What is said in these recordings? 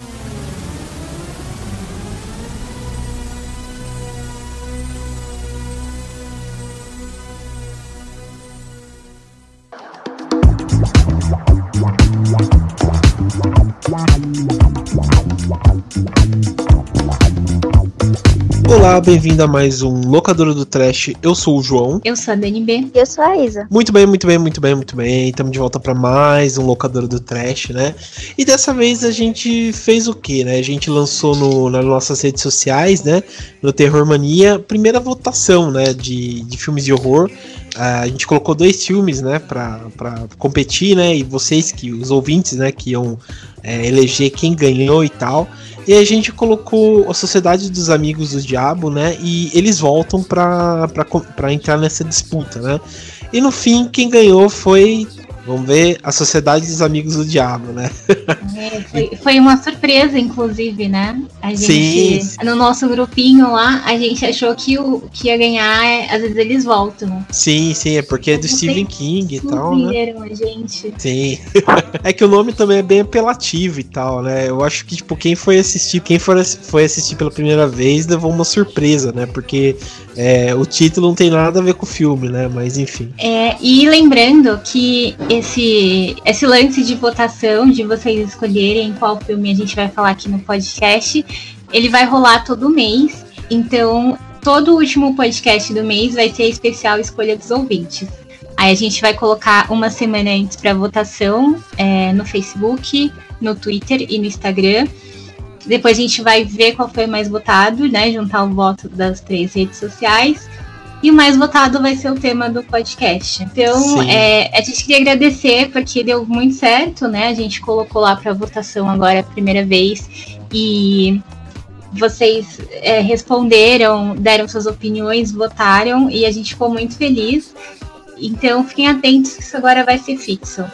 you Olá, bem-vindo a mais um Locadora do Trash. Eu sou o João. Eu sou a Dani B. Eu sou a Isa. Muito bem, muito bem, muito bem, muito bem. Estamos de volta para mais um Locadora do Trash, né? E dessa vez a gente fez o quê, né? A gente lançou no, nas nossas redes sociais, né? No Terror Mania, primeira votação, né? De, de filmes de horror. Uh, a gente colocou dois filmes, né, pra, pra competir, né, e vocês, que os ouvintes, né, que iam é, eleger quem ganhou e tal. E a gente colocou a Sociedade dos Amigos do Diabo, né? E eles voltam pra, entrar nessa disputa, né? E no fim, quem ganhou foi Vamos ver a Sociedade dos Amigos do Diabo, né? É, foi, foi, uma surpresa, inclusive, né? A gente, Sim. no nosso grupinho lá, a gente achou que o que ia ganhar, é, às vezes eles voltam. Sim, sim, é porque é do Stephen King e tal, né? a gente. Sim. é que o nome também é bem apelativo e tal, né? Eu acho que, tipo, quem foi assistir, quem for, foi assistir pela primeira vez levou uma surpresa, né? Porque é, o título não tem nada a ver com o filme, né? Mas enfim. É, e lembrando que esse, esse lance de votação, de vocês escolherem qual filme a gente vai falar aqui no podcast, ele vai rolar todo mês. Então, todo último podcast do mês vai ter a especial escolha dos ouvintes. Aí a gente vai colocar uma semana antes para votação é, no Facebook, no Twitter e no Instagram. Depois a gente vai ver qual foi o mais votado, né? Juntar o voto das três redes sociais. E o mais votado vai ser o tema do podcast. Então, é, a gente queria agradecer porque deu muito certo, né? A gente colocou lá para votação agora a primeira vez. E vocês é, responderam, deram suas opiniões, votaram e a gente ficou muito feliz. Então fiquem atentos que isso agora vai ser fixo.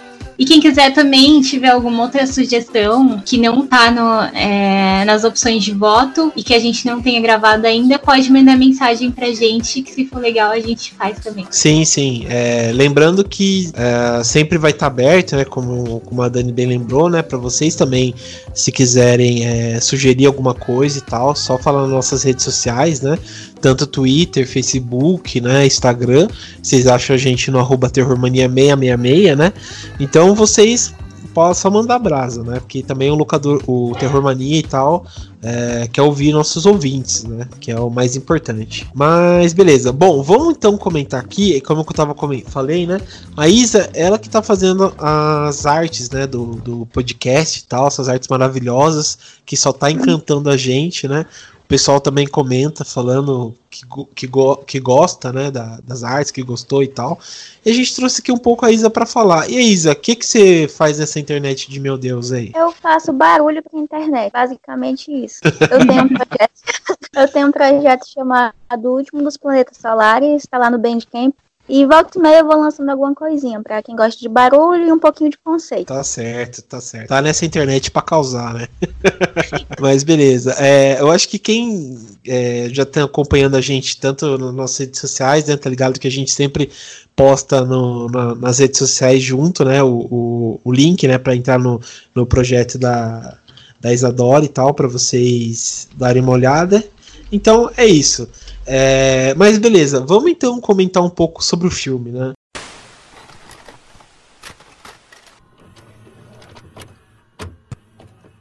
E quem quiser também tiver alguma outra sugestão que não tá no, é, nas opções de voto e que a gente não tenha gravado ainda, pode mandar mensagem pra gente, que se for legal a gente faz também. Sim, sim. É, lembrando que é, sempre vai estar tá aberto, né? Como, como a Dani bem lembrou, né? Pra vocês também, se quiserem é, sugerir alguma coisa e tal, só falar nas nossas redes sociais, né? tanto Twitter, Facebook, né, Instagram. Vocês acham a gente no arroba terrormania666, né? Então vocês possam mandar brasa, né? Porque também o locador, o Terror Mania e tal, é, quer ouvir nossos ouvintes, né? Que é o mais importante. Mas beleza. Bom, vamos então comentar aqui, como eu tava falei, né? A Isa, ela que tá fazendo as artes, né? Do, do podcast e tal, essas artes maravilhosas que só tá encantando a gente, né? Pessoal também comenta falando que, que, que gosta né, da, das artes, que gostou e tal. E a gente trouxe aqui um pouco a Isa para falar. E a Isa, o que, que você faz nessa internet de meu Deus aí? Eu faço barulho pra internet, basicamente isso. Eu tenho um projeto, eu tenho um projeto chamado Último dos Planetas Solares, está lá no Bandcamp. E volta e meia eu vou lançando alguma coisinha pra quem gosta de barulho e um pouquinho de conceito. Tá certo, tá certo. Tá nessa internet pra causar, né? Mas beleza. É, eu acho que quem é, já tá acompanhando a gente tanto nas nossas redes sociais, né? Tá ligado que a gente sempre posta no, na, nas redes sociais junto, né? O, o, o link, né? Pra entrar no, no projeto da, da Isadora e tal, para vocês darem uma olhada. Então é isso. É, mas beleza, vamos então comentar um pouco sobre o filme, né?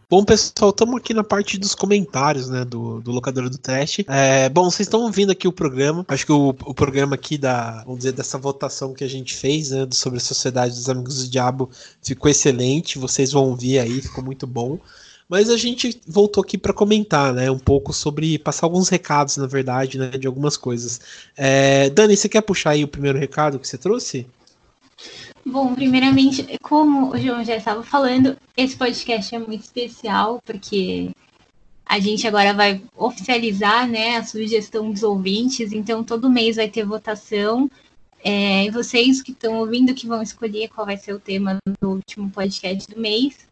Bom, pessoal, estamos aqui na parte dos comentários, né, do, do Locador do Teste. É, bom, vocês estão ouvindo aqui o programa. Acho que o, o programa aqui da, vamos dizer, dessa votação que a gente fez, né, sobre a Sociedade dos Amigos do Diabo ficou excelente. Vocês vão ouvir aí, ficou muito bom. Mas a gente voltou aqui para comentar, né, um pouco sobre passar alguns recados, na verdade, né, de algumas coisas. É, Dani, você quer puxar aí o primeiro recado que você trouxe? Bom, primeiramente, como o João já estava falando, esse podcast é muito especial porque a gente agora vai oficializar, né, a sugestão dos ouvintes. Então, todo mês vai ter votação. É, e vocês que estão ouvindo que vão escolher qual vai ser o tema do último podcast do mês.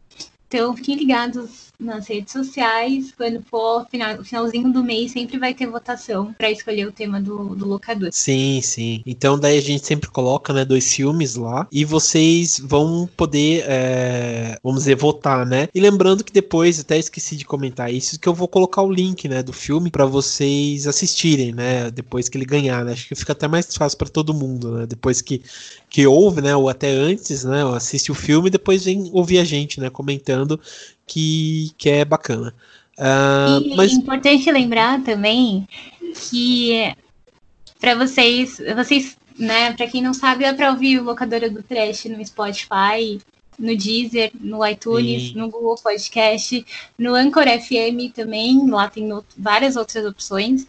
Então fiquem ligados nas redes sociais. Quando for final, finalzinho do mês, sempre vai ter votação para escolher o tema do, do locador. Sim, sim. Então daí a gente sempre coloca, né, dois filmes lá e vocês vão poder, é, vamos dizer, votar, né? E lembrando que depois, até esqueci de comentar isso, que eu vou colocar o link, né, do filme para vocês assistirem, né? Depois que ele ganhar, né? Acho que fica até mais fácil para todo mundo, né? Depois que que ouve, né, ou até antes, né, assiste o filme e depois vem ouvir a gente, né, comentando que, que é bacana. Uh, e mas... é importante lembrar também que para vocês, vocês, né, para quem não sabe, dá para ouvir o Locadora do Trash no Spotify, no Deezer, no iTunes, Sim. no Google Podcast, no Anchor FM também, lá tem várias outras opções.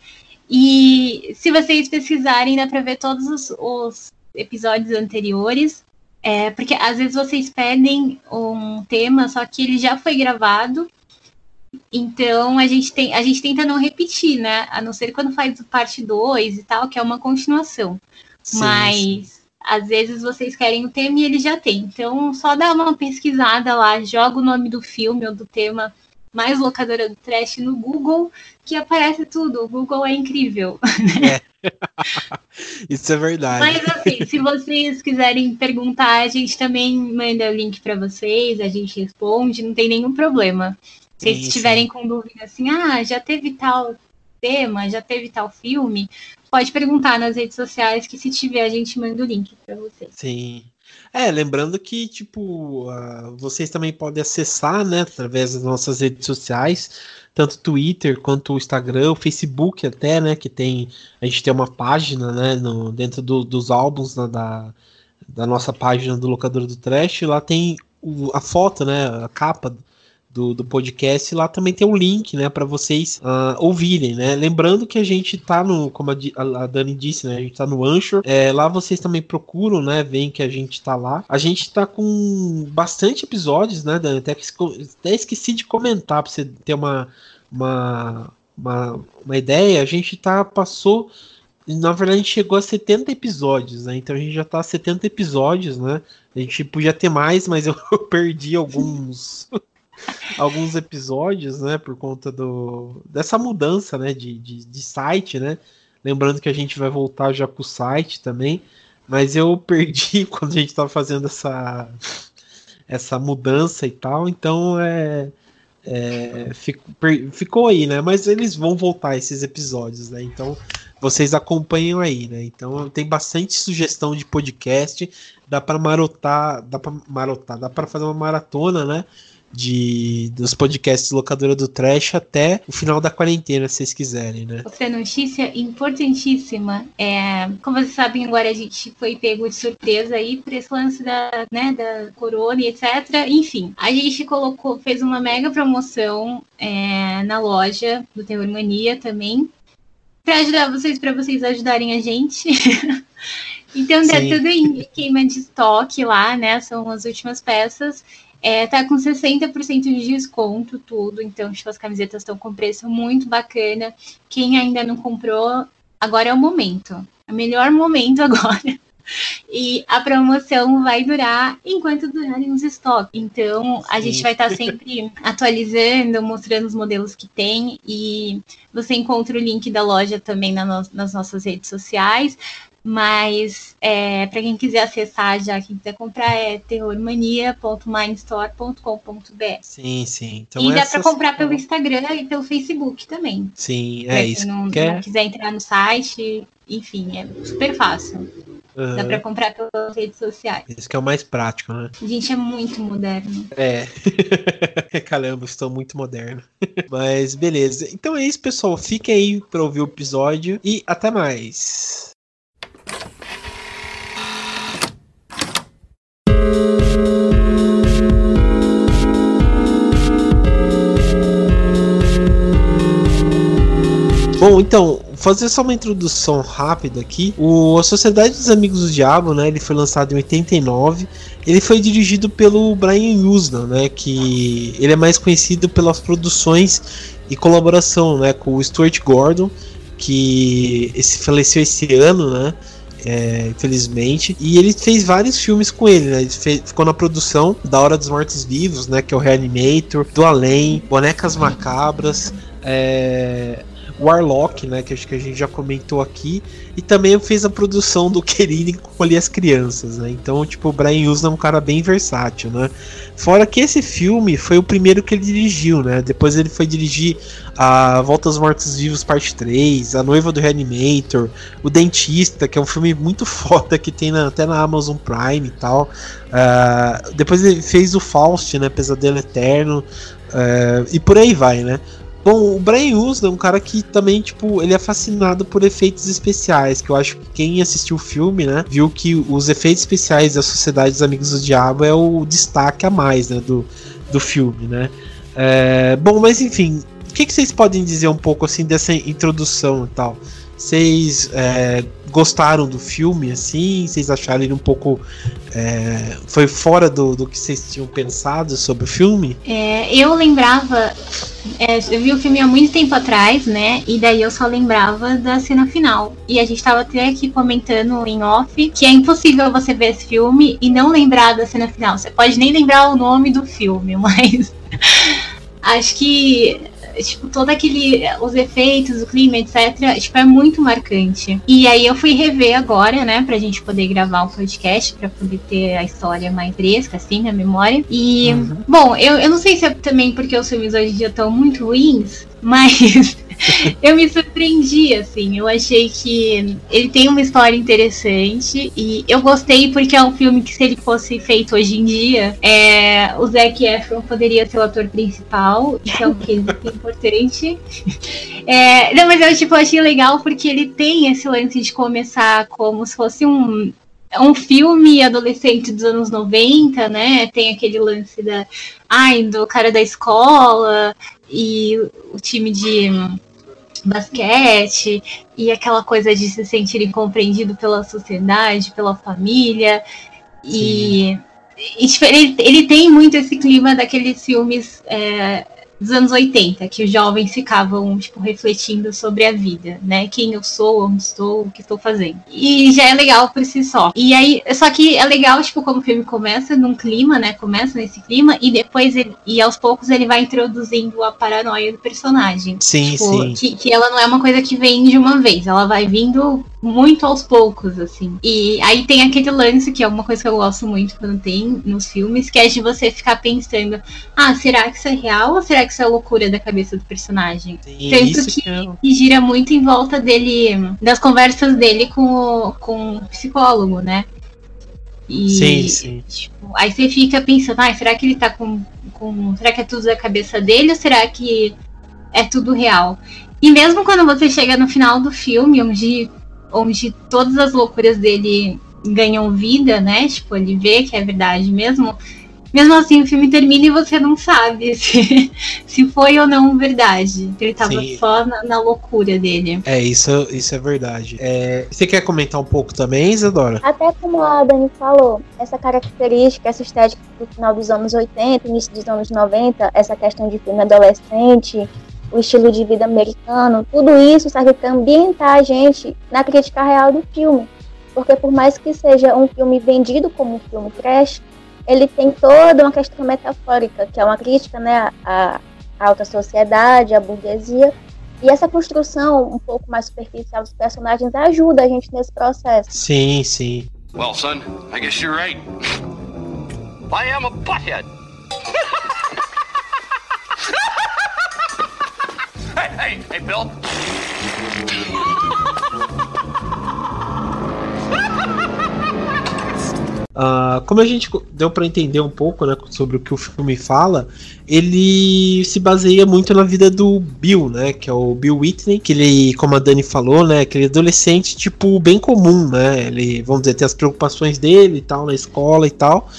E se vocês pesquisarem, dá para ver todos os, os episódios anteriores. É, porque às vezes vocês pedem um tema, só que ele já foi gravado. Então a gente, tem, a gente tenta não repetir, né? A não ser quando faz parte 2 e tal, que é uma continuação. Sim, Mas sim. às vezes vocês querem o tema e ele já tem. Então só dá uma pesquisada lá, joga o nome do filme ou do tema mais locadora do trash no Google, que aparece tudo. O Google é incrível. É. Isso é verdade. Mas assim, se vocês quiserem perguntar, a gente também manda o link para vocês, a gente responde, não tem nenhum problema. Se vocês estiverem com dúvida assim, ah, já teve tal tema, já teve tal filme, pode perguntar nas redes sociais que se tiver a gente manda o link para vocês. Sim. É, lembrando que, tipo, uh, vocês também podem acessar, né, através das nossas redes sociais, tanto Twitter quanto o Instagram, o Facebook até, né, que tem, a gente tem uma página, né, no, dentro do, dos álbuns né, da, da nossa página do Locador do Trash, lá tem o, a foto, né, a capa do, do podcast, lá também tem um link, né, para vocês uh, ouvirem, né? Lembrando que a gente tá no, como a, a Dani disse, né, a gente tá no Anchor, é, lá vocês também procuram, né, veem que a gente tá lá. A gente tá com bastante episódios, né, Dani? Até, até esqueci de comentar para você ter uma, uma, uma, uma ideia. A gente tá, passou na verdade, a gente chegou a 70 episódios, né? Então a gente já tá a 70 episódios, né? A gente podia ter mais, mas eu perdi alguns alguns episódios, né, por conta do, dessa mudança, né, de, de, de, site, né, lembrando que a gente vai voltar já com o site também, mas eu perdi quando a gente estava fazendo essa, essa mudança e tal, então é, é ficou, ficou aí, né, mas eles vão voltar esses episódios, né, então vocês acompanham aí, né, então tem bastante sugestão de podcast, dá para marotar, dá para marotar, dá para fazer uma maratona, né, de dos podcasts locadora do Trash até o final da quarentena, se vocês quiserem, né? Outra notícia importantíssima é, como vocês sabem, agora a gente foi pego de surpresa aí por esse lance da, né, da corona e etc. Enfim, a gente colocou, fez uma mega promoção é, na loja do Terror Mania também para ajudar vocês, para vocês ajudarem a gente. então, tá tudo em queima de estoque lá, né? São as últimas peças. É, tá com 60% de desconto tudo, então as camisetas estão com preço muito bacana. Quem ainda não comprou, agora é o momento. É o melhor momento agora. E a promoção vai durar enquanto durarem os estoques. Então, a Sim. gente vai estar tá sempre atualizando, mostrando os modelos que tem. E você encontra o link da loja também nas nossas redes sociais. Mas é, para quem quiser acessar já, quem quiser comprar é terrormania.mindstore.com.br. Sim, sim. Então e dá para comprar pelo Instagram e pelo Facebook também. Sim, é isso. Se não, quer... não quiser entrar no site, enfim, é super fácil. Uhum. Dá para comprar pelas redes sociais. Isso que é o mais prático, né? A gente é muito moderno. É. Caramba, estou muito moderno. Mas beleza. Então é isso, pessoal. Fiquem aí para ouvir o episódio e até mais. Bom, então, fazer só uma introdução rápida aqui. O A Sociedade dos Amigos do Diabo, né, ele foi lançado em 89. Ele foi dirigido pelo Brian Usna, né, que ele é mais conhecido pelas produções e colaboração, né, com o Stuart Gordon, que esse faleceu esse ano, né? É, infelizmente. E ele fez vários filmes com ele, né? Ele fez, ficou na produção da Hora dos Mortos Vivos, né? Que é o Reanimator, do Além, Bonecas Macabras, é, Warlock, né, que acho que a gente já comentou aqui, e também fez a produção do Querine ali as crianças, né? Então, tipo, o Brian Usna é um cara bem versátil, né? Fora que esse filme foi o primeiro que ele dirigiu, né? Depois ele foi dirigir a Volta aos Mortos Vivos Parte 3, A Noiva do Reanimator, O Dentista, que é um filme muito foda que tem na, até na Amazon Prime e tal. Uh, depois ele fez o Faust, né? Pesadelo Eterno. Uh, e por aí vai, né? Bom, o Brian Usna é um cara que também, tipo, ele é fascinado por efeitos especiais, que eu acho que quem assistiu o filme, né, viu que os efeitos especiais da Sociedade dos Amigos do Diabo é o destaque a mais, né, do, do filme, né. É, bom, mas enfim, que, que vocês podem dizer um pouco, assim, dessa introdução e tal? Vocês é, gostaram do filme, assim? Vocês acharam ele um pouco. É, foi fora do, do que vocês tinham pensado sobre o filme? É, eu lembrava. É, eu vi o filme há muito tempo atrás, né? E daí eu só lembrava da cena final. E a gente tava até aqui comentando em off que é impossível você ver esse filme e não lembrar da cena final. Você pode nem lembrar o nome do filme, mas. Acho que tipo, todo aquele. os efeitos, o clima, etc., tipo, é muito marcante. E aí eu fui rever agora, né, pra gente poder gravar um podcast, pra poder ter a história mais fresca, assim, na memória. E, uhum. bom, eu, eu não sei se é também porque os filmes hoje em dia estão muito ruins, mas eu me surpreendi, assim. Eu achei que ele tem uma história interessante e eu gostei porque é um filme que, se ele fosse feito hoje em dia, é, o Zac Efron poderia ser o ator principal, isso é um que é importante. É, não, mas eu tipo, achei legal porque ele tem esse lance de começar como se fosse um um filme adolescente dos anos 90, né? Tem aquele lance da ai, do cara da escola e o time de basquete e aquela coisa de se sentir incompreendido pela sociedade, pela família. E, e tipo, ele, ele tem muito esse clima daqueles filmes é, dos anos 80, que os jovens ficavam, tipo, refletindo sobre a vida, né? Quem eu sou, onde estou, o que estou fazendo. E já é legal por si só. E aí, só que é legal, tipo, como o filme começa num clima, né? Começa nesse clima, e depois, ele, e aos poucos, ele vai introduzindo a paranoia do personagem. Sim, tipo, sim. Que, que ela não é uma coisa que vem de uma vez, ela vai vindo muito aos poucos, assim. E aí tem aquele lance, que é uma coisa que eu gosto muito quando tem nos filmes, que é de você ficar pensando, ah, será que isso é real ou será que isso é loucura da cabeça do personagem? Sim, Tanto que, que, que, gira muito em volta dele, das conversas dele com o, com o psicólogo, né? E, sim, sim. Tipo, aí você fica pensando, ah, será que ele tá com, com. Será que é tudo da cabeça dele ou será que é tudo real? E mesmo quando você chega no final do filme, onde onde todas as loucuras dele ganham vida, né? Tipo, ele vê que é verdade mesmo. Mesmo assim, o filme termina e você não sabe se, se foi ou não verdade. Ele tava Sim. só na, na, loucura dele. É, isso, isso é verdade. É, você quer comentar um pouco também, Isadora? Até como a Dani falou, essa característica, essa estética do final dos anos 80, início dos anos 90, essa questão de filme adolescente, o estilo de vida americano, tudo isso serve para ambientar a gente na crítica real do filme. Porque por mais que seja um filme vendido como um filme trash, ele tem toda uma questão metafórica, que é uma crítica né, à alta sociedade, à burguesia. E essa construção um pouco mais superficial dos personagens ajuda a gente nesse processo. Sim, sim. Well, son, I guess you're right. I am a butthead. Hey, hey, Bill. Uh, como a gente deu para entender um pouco né, sobre o que o filme fala, ele se baseia muito na vida do Bill, né, que é o Bill Whitney, que ele, como a Dani falou, né, aquele adolescente tipo bem comum, né, ele, vamos dizer, tem as preocupações dele e tal na escola e tal,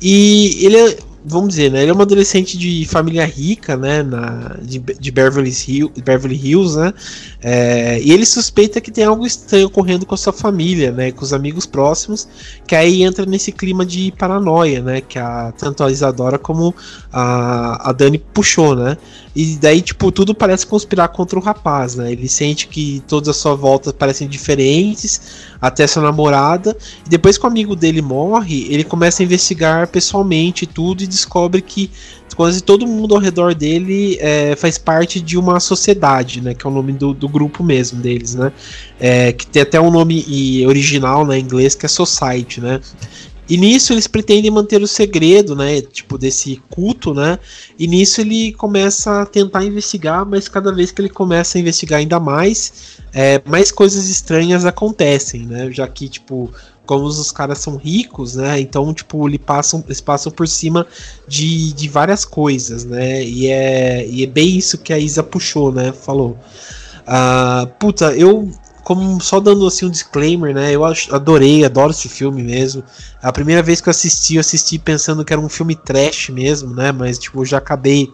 e ele é vamos dizer, né? Ele é um adolescente de família rica, né? Na, de, de Beverly, Hills, Beverly Hills, né? É, e ele suspeita que tem algo estranho ocorrendo com a sua família, né? Com os amigos próximos, que aí entra nesse clima de paranoia, né? Que a, tanto a Isadora como a, a Dani puxou, né? E daí, tipo, tudo parece conspirar contra o rapaz, né? Ele sente que todas as suas voltas parecem diferentes, até sua namorada. E depois que o amigo dele morre, ele começa a investigar pessoalmente tudo e descobre que quase todo mundo ao redor dele é, faz parte de uma sociedade, né? Que é o nome do, do grupo mesmo deles, né? É, que tem até um nome original na né, inglês que é Society, né? E nisso eles pretendem manter o segredo, né? Tipo, desse culto, né? E nisso ele começa a tentar investigar, mas cada vez que ele começa a investigar ainda mais, é, mais coisas estranhas acontecem, né? Já que, tipo, como os caras são ricos, né? Então, tipo, eles passam, eles passam por cima de, de várias coisas, né? E é, e é bem isso que a Isa puxou, né? Falou. Uh, puta, eu como só dando assim um disclaimer, né? Eu adorei, adoro esse filme mesmo. A primeira vez que eu assisti, eu assisti pensando que era um filme trash mesmo, né? Mas tipo, já acabei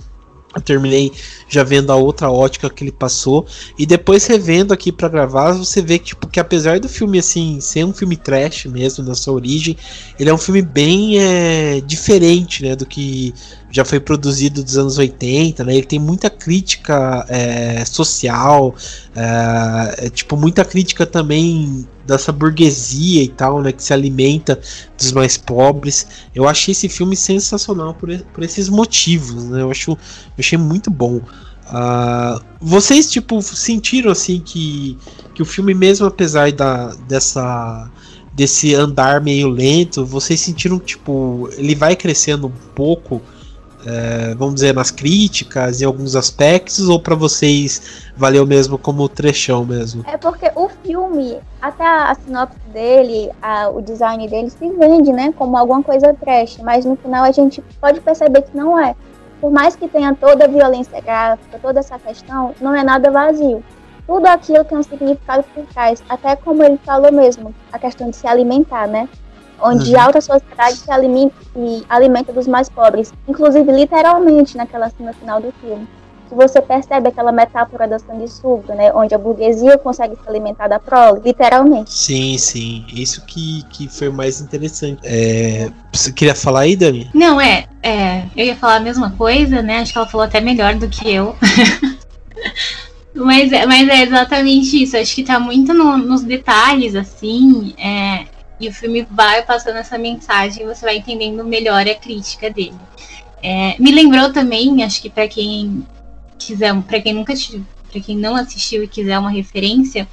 eu terminei já vendo a outra ótica que ele passou e depois revendo aqui para gravar, você vê que tipo que apesar do filme assim ser um filme trash mesmo na sua origem, ele é um filme bem é, diferente, né, do que já foi produzido dos anos 80, né? Ele tem muita crítica é, social, é, é, tipo, muita crítica também dessa burguesia e tal, né? Que se alimenta dos mais pobres. Eu achei esse filme sensacional por, por esses motivos, né? Eu, acho, eu achei muito bom. Uh, vocês, tipo, sentiram assim que, que o filme, mesmo apesar da, dessa desse andar meio lento, vocês sentiram tipo ele vai crescendo um pouco é, vamos dizer, nas críticas, em alguns aspectos, ou para vocês valeu mesmo como trechão mesmo? É porque o filme, até a, sinopse dele, a, o design dele se vende, né, como alguma coisa trash, mas no final a gente pode perceber que não é. Por mais que tenha toda a violência gráfica, toda essa questão, não é nada vazio. Tudo aquilo tem um significado por trás, até como ele falou mesmo, a questão de se alimentar, né? Onde uhum. a alta sociedade se alimenta, e alimenta dos mais pobres, inclusive literalmente naquela cena final do filme. Se você percebe aquela metáfora da sanguessuga, né, onde a burguesia consegue se alimentar da prole, literalmente. Sim, sim, isso que, que foi o mais interessante. É, você queria falar aí, Dani? Não, é, é, eu ia falar a mesma coisa, né, acho que ela falou até melhor do que eu. mas, é, mas é exatamente isso, acho que tá muito no, nos detalhes, assim, é, e o filme vai passando essa mensagem e você vai entendendo melhor a crítica dele. É, me lembrou também, acho que para quem quiser, para quem nunca para quem não assistiu e quiser uma referência,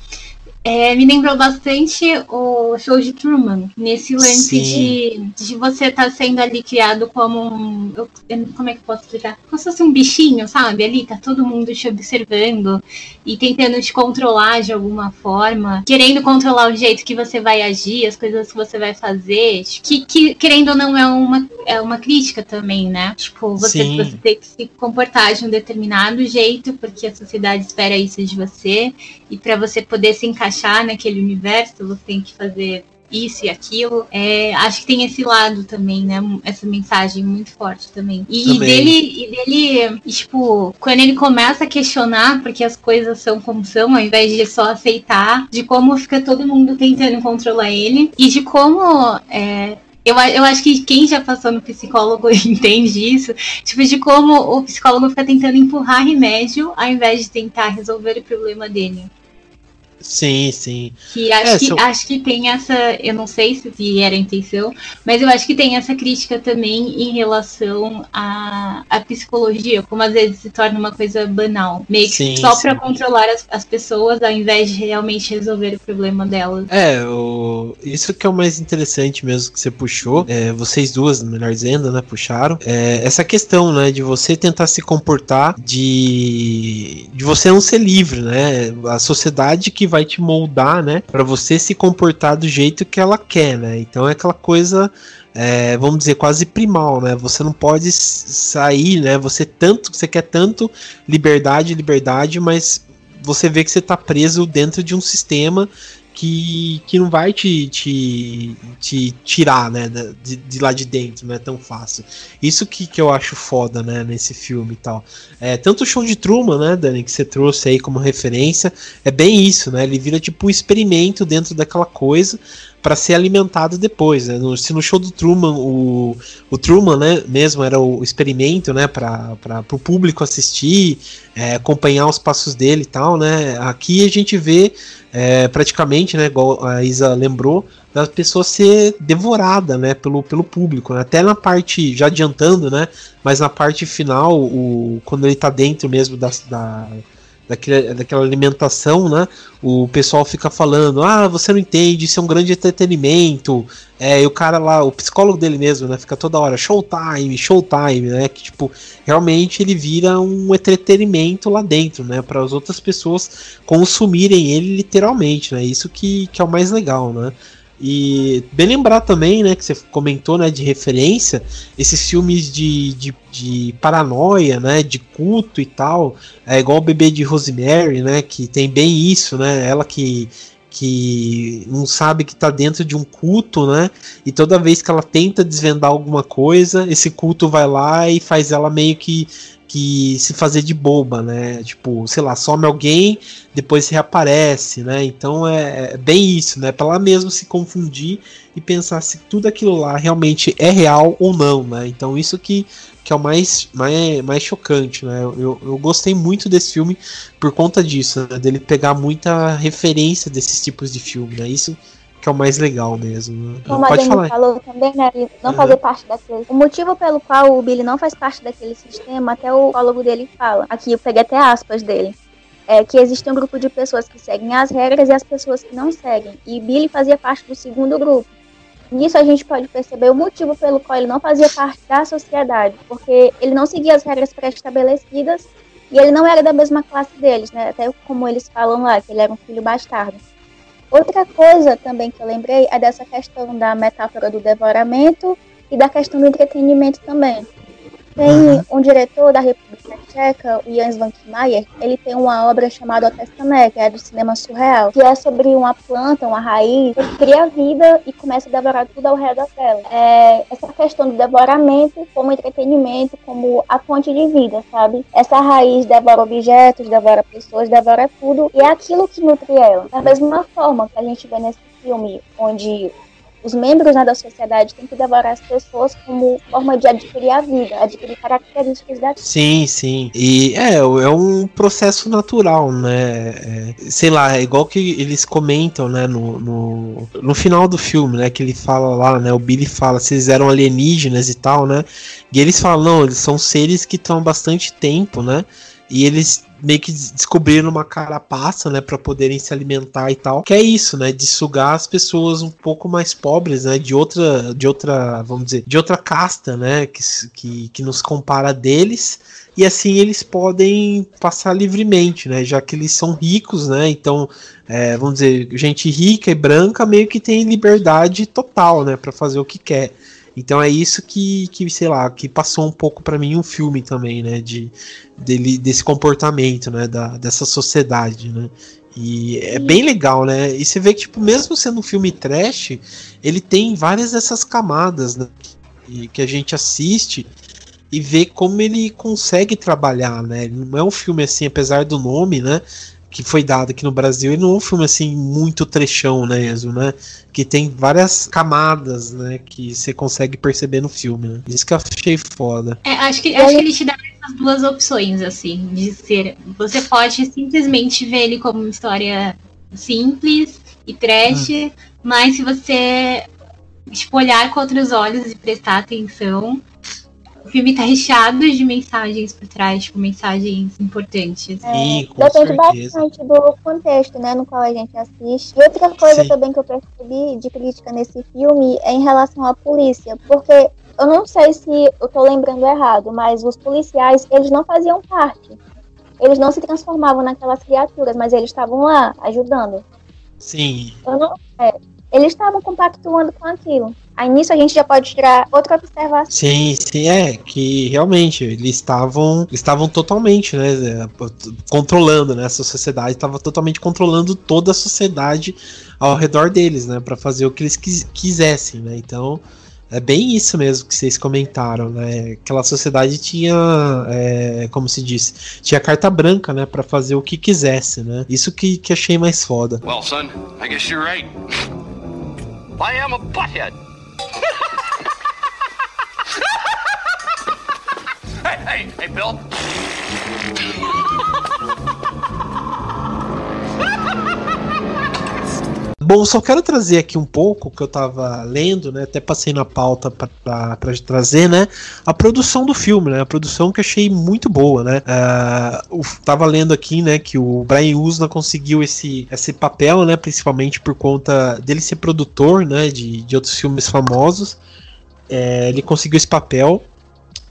é, me lembrou bastante o show de Truman, nesse lance de, de você estar tá sendo ali criado como um. Eu, como é que eu posso explicar? Como se fosse um bichinho, sabe? Ali tá todo mundo te observando e tentando te controlar de alguma forma, querendo controlar o jeito que você vai agir, as coisas que você vai fazer. Que, que querendo ou não, é uma, é uma crítica também, né? Tipo, você, você tem que se comportar de um determinado jeito, porque a sociedade espera isso de você, e para você poder se encaixar naquele universo, você tem que fazer isso e aquilo. É, acho que tem esse lado também, né? Essa mensagem muito forte também. E, também. dele, e dele, tipo, quando ele começa a questionar porque as coisas são como são, ao invés de só aceitar, de como fica todo mundo tentando controlar ele, e de como é, eu, eu acho que quem já passou no psicólogo entende isso, tipo, de como o psicólogo fica tentando empurrar remédio ao invés de tentar resolver o problema dele. Sim, sim. Que acho, é, que, acho que tem essa. Eu não sei se era a intenção, mas eu acho que tem essa crítica também em relação à, à psicologia, como às vezes se torna uma coisa banal. Meio que sim, só para controlar as, as pessoas ao invés de realmente resolver o problema delas. É, o... isso que é o mais interessante mesmo que você puxou. É, vocês duas, melhor dizendo, né, puxaram. É, essa questão, né, de você tentar se comportar de. de você não ser livre, né? A sociedade que vai vai te moldar, né, para você se comportar do jeito que ela quer, né? Então é aquela coisa é, vamos dizer, quase primal, né? Você não pode sair, né? Você tanto, você quer tanto liberdade, liberdade, mas você vê que você está preso dentro de um sistema que, que não vai te, te, te tirar, né, de, de lá de dentro, não é tão fácil. Isso que, que eu acho foda, né, nesse filme e tal. É, tanto o show de Truman, né, Dani, que você trouxe aí como referência, é bem isso, né, ele vira tipo um experimento dentro daquela coisa, para ser alimentado depois. Né? No, se no show do Truman, o, o Truman né, mesmo era o experimento né, para o público assistir, é, acompanhar os passos dele e tal, né? Aqui a gente vê é, praticamente, né, igual a Isa lembrou, da pessoa ser devorada, né, pelo, pelo público, né? até na parte, já adiantando, né, mas na parte final, o, quando ele tá dentro mesmo da, da daquele, daquela alimentação, né? O pessoal fica falando, ah, você não entende, isso é um grande entretenimento. É, e o cara lá, o psicólogo dele mesmo, né? Fica toda hora, showtime, showtime, né? Que, tipo, realmente ele vira um entretenimento lá dentro, né? Para as outras pessoas consumirem ele literalmente, né? Isso que, que é o mais legal, né? E bem lembrar também, né, que você comentou, né, de referência, esses filmes de, de, de, paranoia, né, de culto e tal, é igual o bebê de Rosemary, né, que tem bem isso, né, ela que que não sabe que está dentro de um culto, né? E toda vez que ela tenta desvendar alguma coisa, esse culto vai lá e faz ela meio que que se fazer de boba, né? Tipo, sei lá, some alguém, depois reaparece, né? Então é, é bem isso, né? Para ela mesmo se confundir e pensar se tudo aquilo lá realmente é real ou não, né? Então isso que, que é o mais, mais, mais chocante, né? Eu, eu gostei muito desse filme por conta disso, né? Dele pegar muita referência desses tipos de filme, né? Isso que é o mais legal mesmo. Né? Como Pode a falar. falou também, né? Não uhum. fazer parte daquele. O motivo pelo qual o Billy não faz parte daquele sistema, até o psicólogo dele fala. Aqui eu peguei até aspas dele. É que existe um grupo de pessoas que seguem as regras e as pessoas que não seguem. E Billy fazia parte do segundo grupo. Nisso a gente pode perceber o motivo pelo qual ele não fazia parte da sociedade, porque ele não seguia as regras pré-estabelecidas e ele não era da mesma classe deles, né? Até como eles falam lá, que ele era um filho bastardo. Outra coisa também que eu lembrei é dessa questão da metáfora do devoramento e da questão do entretenimento também. Tem uhum. um diretor da República Tcheca, o Jans van Kiemeyer, ele tem uma obra chamada O Testament, que é do cinema surreal, que é sobre uma planta, uma raiz, que cria vida e começa a devorar tudo ao redor dela. É essa questão do devoramento como entretenimento, como a fonte de vida, sabe? Essa raiz devora objetos, devora pessoas, devora tudo, e é aquilo que nutre ela. Da mesma forma que a gente vê nesse filme, onde os membros né, da sociedade têm que devorar as pessoas como forma de adquirir a vida, adquirir características da vida. Sim, sim. E é, é um processo natural, né? É, sei lá, é igual que eles comentam, né, no, no, no, final do filme, né? Que ele fala lá, né? O Billy fala se eles eram alienígenas e tal, né? E eles falam, não, eles são seres que estão há bastante tempo, né? E eles meio que descobriram uma carapaça, né, para poderem se alimentar e tal. Que é isso, né, de sugar as pessoas um pouco mais pobres, né, de outra, de outra, vamos dizer, de outra casta, né, que, que, que nos compara deles. E assim eles podem passar livremente, né, já que eles são ricos, né, então, é, vamos dizer, gente rica e branca meio que tem liberdade total, né, para fazer o que quer. Então é isso que, que sei lá, que passou um pouco para mim um filme também, né, de dele, desse comportamento, né, da, dessa sociedade, né? E é bem legal, né? E você vê que tipo, mesmo sendo um filme trash, ele tem várias dessas camadas, né, que, que a gente assiste e vê como ele consegue trabalhar, né? Ele não é um filme assim, apesar do nome, né? Que foi dado aqui no Brasil, ele não é um filme assim muito trechão, né, Enzo, né? Que tem várias camadas, né, que você consegue perceber no filme, né? Isso que eu achei foda. É, acho que, acho que ele te dá essas duas opções, assim, de ser. Você pode simplesmente ver ele como uma história simples e trash, hum. mas se você tipo, olhar com outros olhos e prestar atenção, o filme tá recheado de mensagens por trás, tipo, mensagens importantes. É, Sim, com depende certeza. bastante do contexto, né, no qual a gente assiste. E outra coisa Sim. também que eu percebi de crítica nesse filme é em relação à polícia, porque eu não sei se eu tô lembrando errado, mas os policiais, eles não faziam parte. Eles não se transformavam naquelas criaturas, mas eles estavam lá, ajudando. Sim. Eu não, é, eles estavam compactuando com aquilo. Aí nisso a gente já pode tirar outra observação. Sim, sim, é que realmente eles estavam estavam totalmente, né, controlando, né, essa sociedade estava totalmente controlando toda a sociedade ao redor deles, né, para fazer o que eles quis, quisessem, né? Então, é bem isso mesmo que vocês comentaram, né? Aquela sociedade tinha, é, como se diz, tinha carta branca, né, para fazer o que quisesse, né? Isso que, que achei mais foda. Well, son, I guess you're right. I am a butthead. Hey, hey, hey, Bill. Bom, só quero trazer aqui um pouco que eu tava lendo, né? Até passei na pauta para trazer, né? A produção do filme, né? A produção que eu achei muito boa, né? Uh, tava lendo aqui, né? Que o Brian Usna conseguiu esse, esse papel, né? Principalmente por conta dele ser produtor, né? De, de outros filmes famosos. É, ele conseguiu esse papel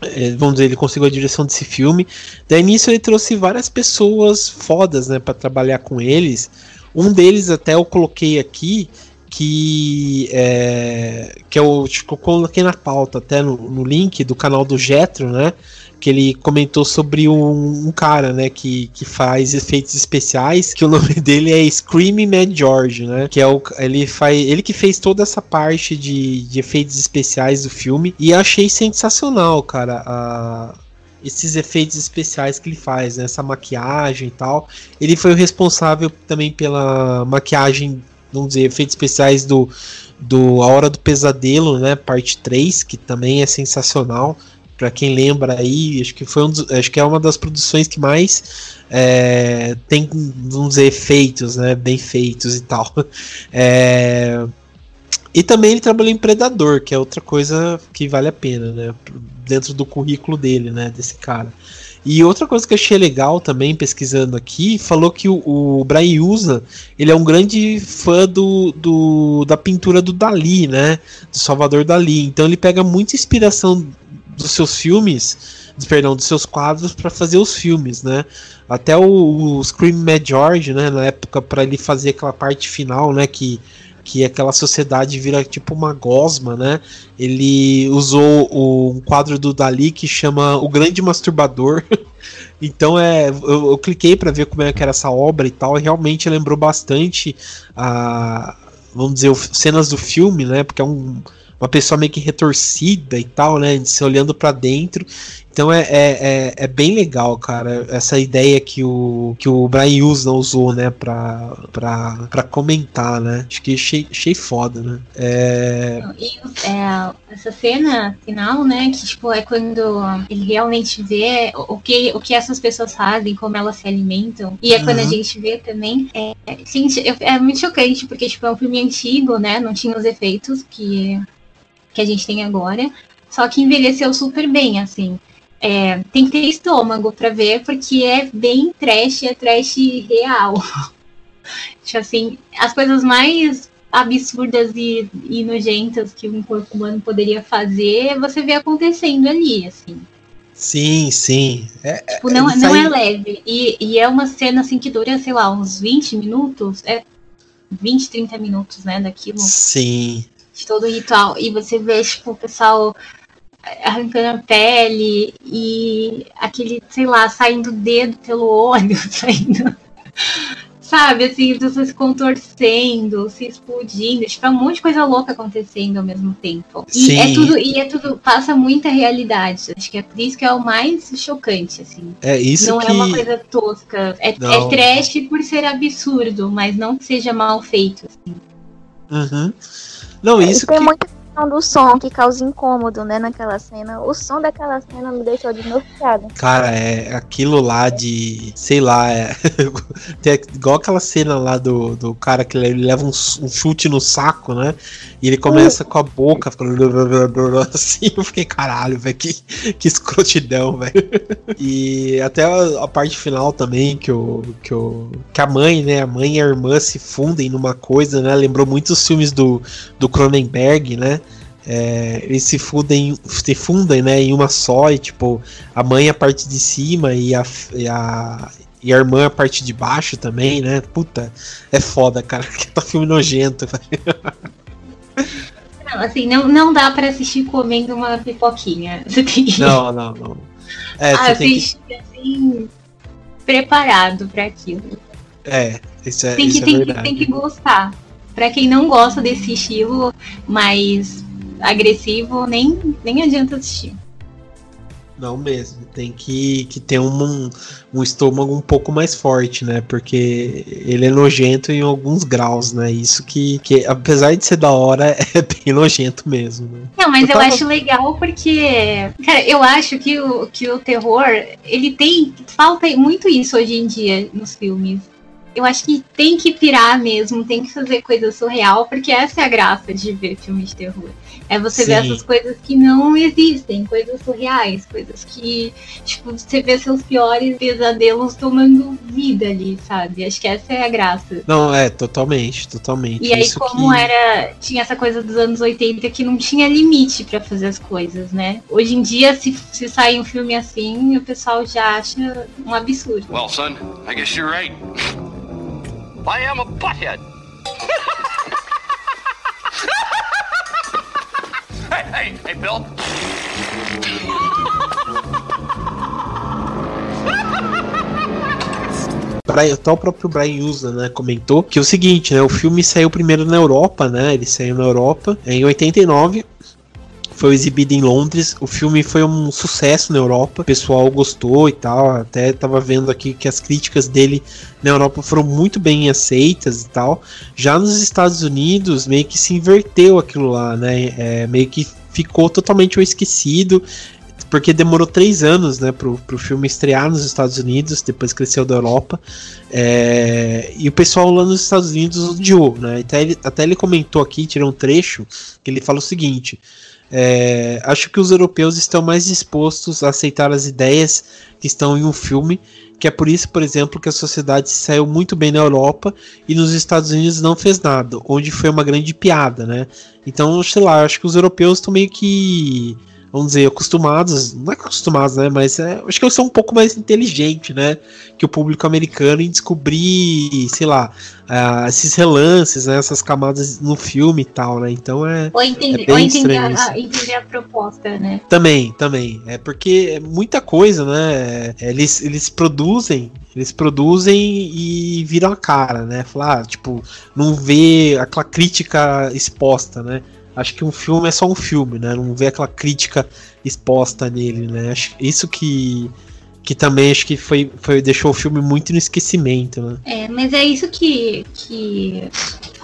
é, vamos dizer, ele conseguiu a direção desse filme. Daí nisso ele trouxe várias pessoas fodas, né, para trabalhar com eles. Um deles até eu coloquei aqui, que é, que eu, tipo, eu coloquei na pauta até no, no, link do canal do Jetro, né? Que ele comentou sobre um, um, cara, né, que, que faz efeitos especiais, que o nome dele é Screaming Mad George, né? Que é o ele faz ele que fez toda essa parte de, de efeitos especiais do filme e achei sensacional, cara. A, esses efeitos especiais que ele faz, né? essa maquiagem e tal. Ele foi o responsável também pela maquiagem, vamos dizer, efeitos especiais do, do A Hora do Pesadelo, né? Parte 3, que também é sensacional. Para quem lembra aí, acho que foi um dos, acho que é uma das produções que mais é, tem, vamos dizer, efeitos, né? Bem feitos e tal. É, e também ele trabalhou em Predador, que é outra coisa que vale a pena, né? Dentro do currículo dele, né? Desse cara. E outra coisa que eu achei legal também, pesquisando aqui, falou que o, o Brian Usa, ele é um grande fã do, do, da pintura do Dali, né? Do Salvador Dali. Então ele pega muita inspiração dos seus filmes, perdão, dos seus quadros para fazer os filmes, né? Até o, o Scream Mad George, né? Na época, para ele fazer aquela parte final, né? Que que aquela sociedade vira tipo uma gosma, né? Ele usou o, um quadro do Dali que chama O Grande Masturbador. então é, eu, eu cliquei para ver como é que era essa obra e tal, e realmente lembrou bastante a, vamos dizer, cenas do filme, né? Porque é um, uma pessoa meio que retorcida e tal, né? Se olhando para dentro. Então é, é, é, é, bem legal, cara, essa ideia que o, que o Brian Usna usou, né, pra, pra, pra comentar, né? Acho que achei, achei foda, né? É... E é, essa cena final, né, que tipo, é quando ele realmente vê o que, o que essas pessoas fazem, como elas se alimentam. E é quando uhum. a gente vê também. É, gente, é muito chocante, porque tipo, é um filme antigo, né? Não tinha os efeitos que, que a gente tem agora. Só que envelheceu super bem, assim. É, tem que ter estômago para ver, porque é bem trash, é trash real. tipo assim, as coisas mais absurdas e, e nojentas que um corpo humano poderia fazer, você vê acontecendo ali, assim. Sim, sim. É, tipo, não, é, não é leve. E, e é uma cena assim que dura, sei lá, uns 20 minutos. É 20, 30 minutos, né, daquilo. Sim. De todo o ritual. E você vê, tipo, o pessoal arrancando a pele e aquele, sei lá, saindo dedo pelo olho, saindo. Sabe, assim, pessoas se contorcendo, se explodindo, tipo, é um monte de coisa louca acontecendo ao mesmo tempo. E Sim. é tudo, e é tudo, passa muita realidade. Acho que é por isso que é o mais chocante, assim. É isso Não que... é uma coisa tosca. É, é trash por ser absurdo, mas não que seja mal feito, assim. Uhum. Não, isso é, que... questão do som que causa incômodo, né, naquela cena. O som daquela cena me deixou desnorteada. Cara, é aquilo lá de. Sei lá, é. igual aquela cena lá do, do cara que ele leva um, um chute no saco, né? E ele começa com a boca assim. Eu fiquei, caralho, velho, que, que escrotidão, velho. E até a, a, parte final também, que, o, que, o, que a mãe, né? A mãe e a irmã se fundem numa coisa, né? Lembrou muitos filmes do, do Cronenberg, né? É, eles se fundem, se fundem né, em uma só, e tipo, a mãe a parte de cima e a, e a, e a irmã a parte de baixo também, né? Puta, é foda, cara, que tá filme nojento. Não, assim, não, não dá para assistir comendo uma pipoquinha. Você tem que... Não, não, não. É, assistir que... assim, preparado para aquilo. É, isso é, tem que, isso é tem, verdade. tem que gostar. Para quem não gosta desse estilo mais agressivo, nem, nem adianta assistir. Não mesmo. Tem que, que ter um, um estômago um pouco mais forte, né? Porque ele é nojento em alguns graus, né? Isso que, que apesar de ser da hora, é bem nojento mesmo. Né? Não, mas eu, tava... eu, acho legal porque, cara, eu acho que o, que o terror, ele tem. Falta muito isso hoje em dia nos filmes eu acho que tem que pirar mesmo, tem que fazer coisa surreal, porque essa é a graça de ver filmes de terror. É você Sim. ver essas coisas que não existem, coisas surreais, coisas que, tipo, você vê seus piores pesadelos tomando vida ali, sabe? Acho que essa é a graça. Não, é, totalmente, totalmente. E aí, como que... era, tinha essa coisa dos anos 80 que não tinha limite para fazer as coisas, né? Hoje em dia, se, se sair um filme assim, o pessoal já acha um absurdo. Well, son, I guess you're right. I am a butthead. Hey, hey, Bill. Até o próprio Brian Usa, né, comentou que é o seguinte, né, o filme saiu primeiro na Europa, né, ele saiu na Europa em 89, foi exibido em Londres. O filme foi um sucesso na Europa. O pessoal gostou e tal. Até tava vendo aqui que as críticas dele na Europa foram muito bem aceitas e tal. Já nos Estados Unidos, meio que se inverteu aquilo lá, né? É, meio que ficou totalmente esquecido. Porque demorou três anos, né, pro, pro filme estrear nos Estados Unidos, depois cresceu da Europa. É, e o pessoal lá nos Estados Unidos odiou, né? Até ele, até ele comentou aqui, tirou um trecho, que ele fala o seguinte: é, acho que os europeus estão mais dispostos a aceitar as ideias que estão em um filme, que é por isso, por exemplo, que a sociedade saiu muito bem na Europa e nos Estados Unidos não fez nada, onde foi uma grande piada, né? Então, sei lá, acho que os europeus estão meio que vamos dizer, acostumados, não é acostumados, né? Mas é, acho que eu sou um pouco mais inteligente, né? Que o público americano em descobrir, sei lá, uh, esses relances, né? Essas camadas no filme e tal, né? Então é. Ou entender, é ou entender, a, entender a proposta, né? Também, também. É porque é muita coisa, né? É, eles, eles produzem eles produzem e viram a cara, né? Falar, ah, tipo, não vê aquela crítica exposta, né? Acho que um filme é só um filme, né? Não vê aquela crítica exposta nele, né? Acho isso que que também acho que foi, foi deixou o filme muito no esquecimento, né? É, mas é isso que, que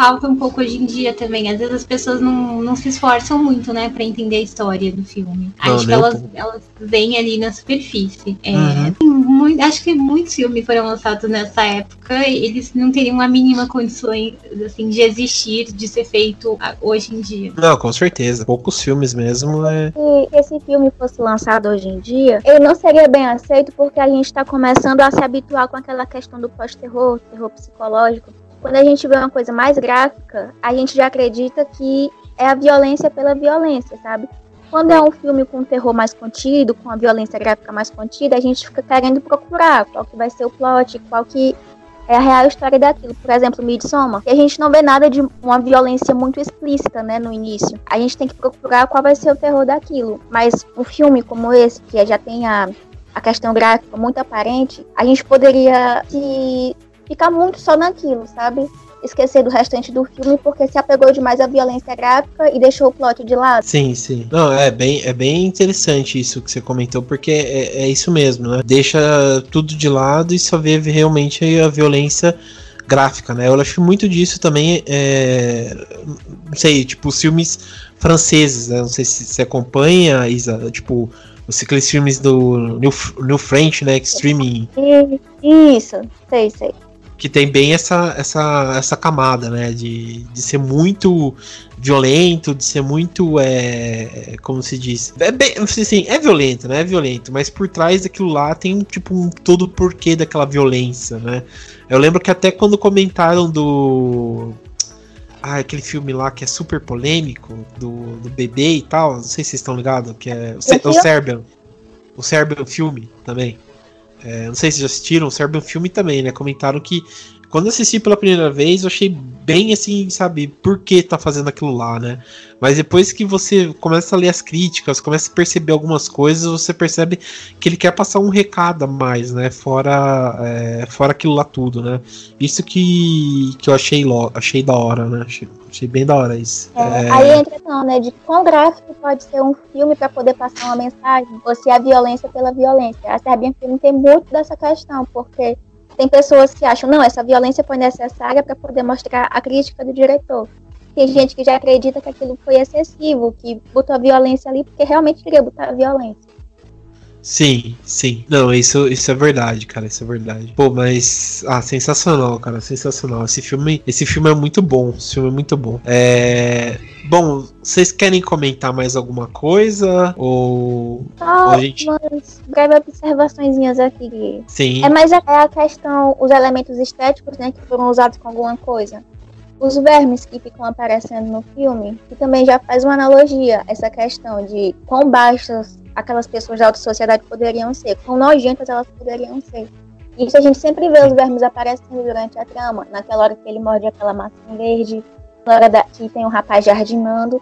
falta um pouco hoje em dia também. Às vezes as pessoas não, não se esforçam muito, né, para entender a história do filme. Não, acho que elas, um elas vêm ali na superfície. É, uhum. muito, acho que muitos filmes foram lançados nessa época e eles não teriam a mínima condições assim, de existir, de ser feito hoje em dia. Não, com certeza. Poucos filmes mesmo. É... Se esse filme fosse lançado hoje em dia, ele não seria bem aceito porque a gente está começando a se habituar com aquela questão do pós-terror, terror psicológico quando a gente vê uma coisa mais gráfica, a gente já acredita que é a violência pela violência, sabe? Quando é um filme com terror mais contido, com a violência gráfica mais contida, a gente fica querendo procurar qual que vai ser o plot, qual que é a real história daquilo. Por exemplo, Midsommar, e a gente não vê nada de uma violência muito explícita, né, no início. A gente tem que procurar qual vai ser o terror daquilo. Mas um filme como esse, que já tem a, a questão gráfica muito aparente, a gente poderia se ficar muito só naquilo, sabe? Esquecer do restante do filme porque se apegou demais à violência gráfica e deixou o plot de lado. Sim, sim. Não, é bem, é bem interessante isso que você comentou, porque é, é isso mesmo, né? Deixa tudo de lado e só vê realmente a violência gráfica, né? Eu acho muito disso também, é, não sei, tipo, os filmes franceses, né? Não sei se você acompanha, Isa, tipo, os aqueles filmes do New, New French, né? Extreme. Isso, sei, sei que tem bem essa, essa, essa camada, né? De, de ser muito violento, de ser muito. É, como se diz? É bem, assim, é violento, né? É violento, mas por trás daquilo lá tem tipo um todo porquê daquela violência, né? Eu lembro que até quando comentaram do. Ah, aquele filme lá que é super polêmico, do, do bebê e tal, não sei se vocês estão ligados, que é o, o Serbian. O Serbian filme também. É, não sei se já assistiram, serve um filme também, né? Comentaram que Quando eu assisti pela primeira vez, eu achei bem assim, sabe, por que tá fazendo aquilo lá, né? Mas depois que você começa a ler as críticas, começa a perceber algumas coisas, você percebe que ele quer passar um recado a mais, né? Fora, é, fora aquilo lá tudo, né? Isso que, que eu achei, lo, achei da hora, né? Achei, achei bem da hora isso. É, é... Aí entra então, né? De quão gráfico pode ser um filme para poder passar uma mensagem, ou se a violência pela violência. A Serbian Film tem muito dessa questão, porque tem pessoas que acham, não, essa violência foi necessária para poder mostrar a crítica do diretor. Tem gente que já acredita que aquilo foi excessivo, que botou a violência ali porque realmente queria botar a violência. Sim, sim. Não, isso, isso é verdade, cara. Isso é verdade. Pô, mas. Ah, sensacional, cara. Sensacional. Esse filme, esse filme é muito bom. Esse filme é muito bom. É. Bom, vocês querem comentar mais alguma coisa? Ou. Só ou a gente... umas breves observações aqui. Sim. É mais a, é a questão, os elementos estéticos, né, que foram usados com alguma coisa os vermes que ficam aparecendo no filme, que também já faz uma analogia essa questão de quão baixas aquelas pessoas da alta sociedade poderiam ser, quão nojentas elas poderiam ser. Isso a gente sempre vê os vermes aparecendo durante a trama, naquela hora que ele morde aquela maçã verde, na hora da, que tem um rapaz jardinando.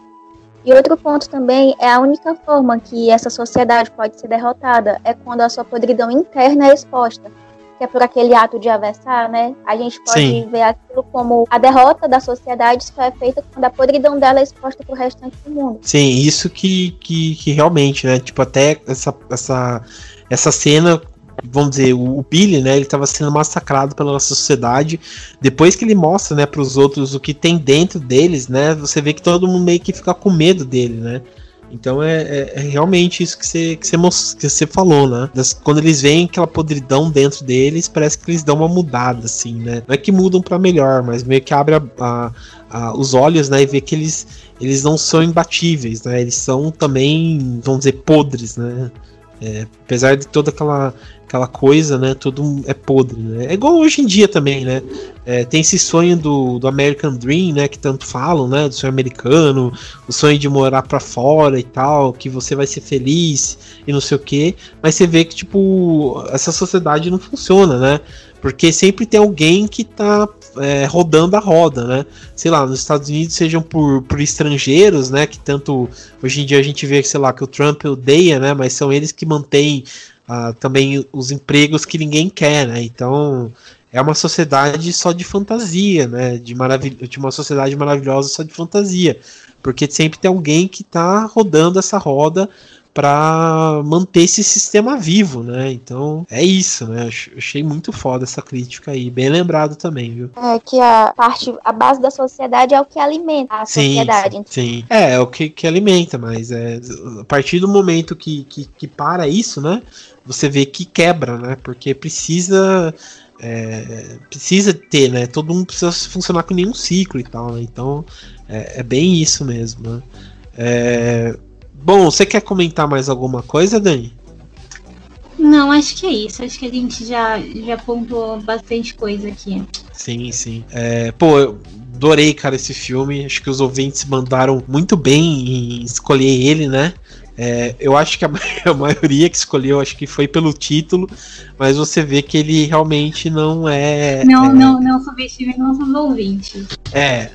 E outro ponto também é a única forma que essa sociedade pode ser derrotada é quando a sua podridão interna é exposta que é por aquele ato de aversar, né? A gente pode Sim. ver aquilo como a derrota da sociedade só é feita quando a podridão dela é exposta pro restante do mundo. Sim, isso que, que, que realmente, né? Tipo, até essa, essa, essa cena vamos dizer, o, Billy, né, ele estava sendo massacrado pela nossa sociedade. Depois que ele mostra, né, para os outros o que tem dentro deles, né, você vê que todo mundo meio que fica com medo dele, né? Então é, é, é, realmente isso que você, que, você, que você falou, né? Das, quando eles veem aquela podridão dentro deles, parece que eles dão uma mudada, assim, né? Não é que mudam para melhor, mas meio que abre a, a, a, os olhos, né? E vê que eles, eles não são imbatíveis, né? Eles são também, vamos dizer, podres, né? É, apesar de toda aquela aquela coisa, né? Tudo é podre, né? É igual hoje em dia também, né? É, tem esse sonho do, do American Dream, né? Que tanto falam, né? Do sonho americano, o sonho de morar para fora e tal, que você vai ser feliz e não sei o quê. Mas você vê que, tipo, essa sociedade não funciona, né? Porque sempre tem alguém que tá é, rodando a roda, né? Sei lá, nos Estados Unidos sejam por, por estrangeiros, né? Que tanto hoje em dia a gente vê, sei lá, que o Trump odeia, né? Mas são eles que mantêm uh, também os empregos que ninguém quer, né? Então é uma sociedade só de fantasia, né? De, maravil de uma sociedade maravilhosa só de fantasia, porque sempre tem alguém que está rodando essa roda para manter esse sistema vivo, né? Então é isso, né? Achei muito foda essa crítica aí, bem lembrado também, viu? É que a parte, a base da sociedade é o que alimenta a sim, sociedade. Sim, sim. É, é o que, que alimenta, mas é, a partir do momento que, que, que para isso, né? Você vê que quebra, né? Porque precisa é, precisa ter, né? Todo mundo precisa funcionar com nenhum ciclo e tal, né? Então é, é bem isso mesmo, né? É, Bom, você quer comentar mais alguma coisa, Dani? Não, acho que é isso. Acho que a gente já, já pontuou bastante coisa aqui. Sim, sim. É, pô, eu adorei, cara, esse filme. Acho que os ouvintes mandaram muito bem em escolher ele, né? É, eu acho que a, a, maioria que escolheu, acho que foi pelo título, mas você vê que ele realmente não é. Não, é... não, não subestime nossos ouvintes. É,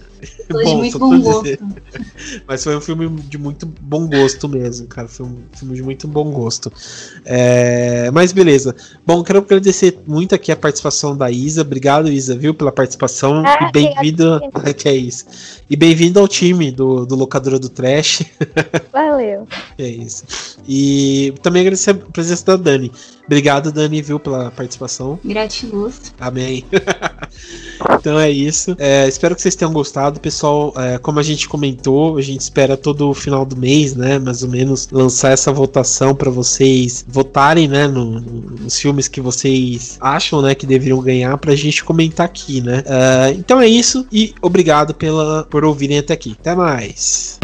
Bom, de muito bom gosto. Mas foi um filme de muito bom gosto mesmo, cara. Foi um filme de muito bom gosto. É... Mas beleza. Bom, quero agradecer muito aqui a participação da Isa. Obrigado, Isa, viu, pela participação. Ah, e bem-vindo. que é isso. E bem-vindo ao time do, do Locadora do Trash. Valeu. é isso. E também agradecer a presença da Dani. Obrigado, Dani, viu, pela participação. Gratiluz. Amém. então é isso. É, espero que vocês tenham gostado, pessoal. É, como a gente comentou, a gente espera todo o final do mês, né? Mais ou menos lançar essa votação para vocês votarem, né? No, nos filmes que vocês acham, né? Que deveriam ganhar pra gente comentar aqui, né? Uh, então é isso e obrigado pela, por ouvirem até aqui. Até mais.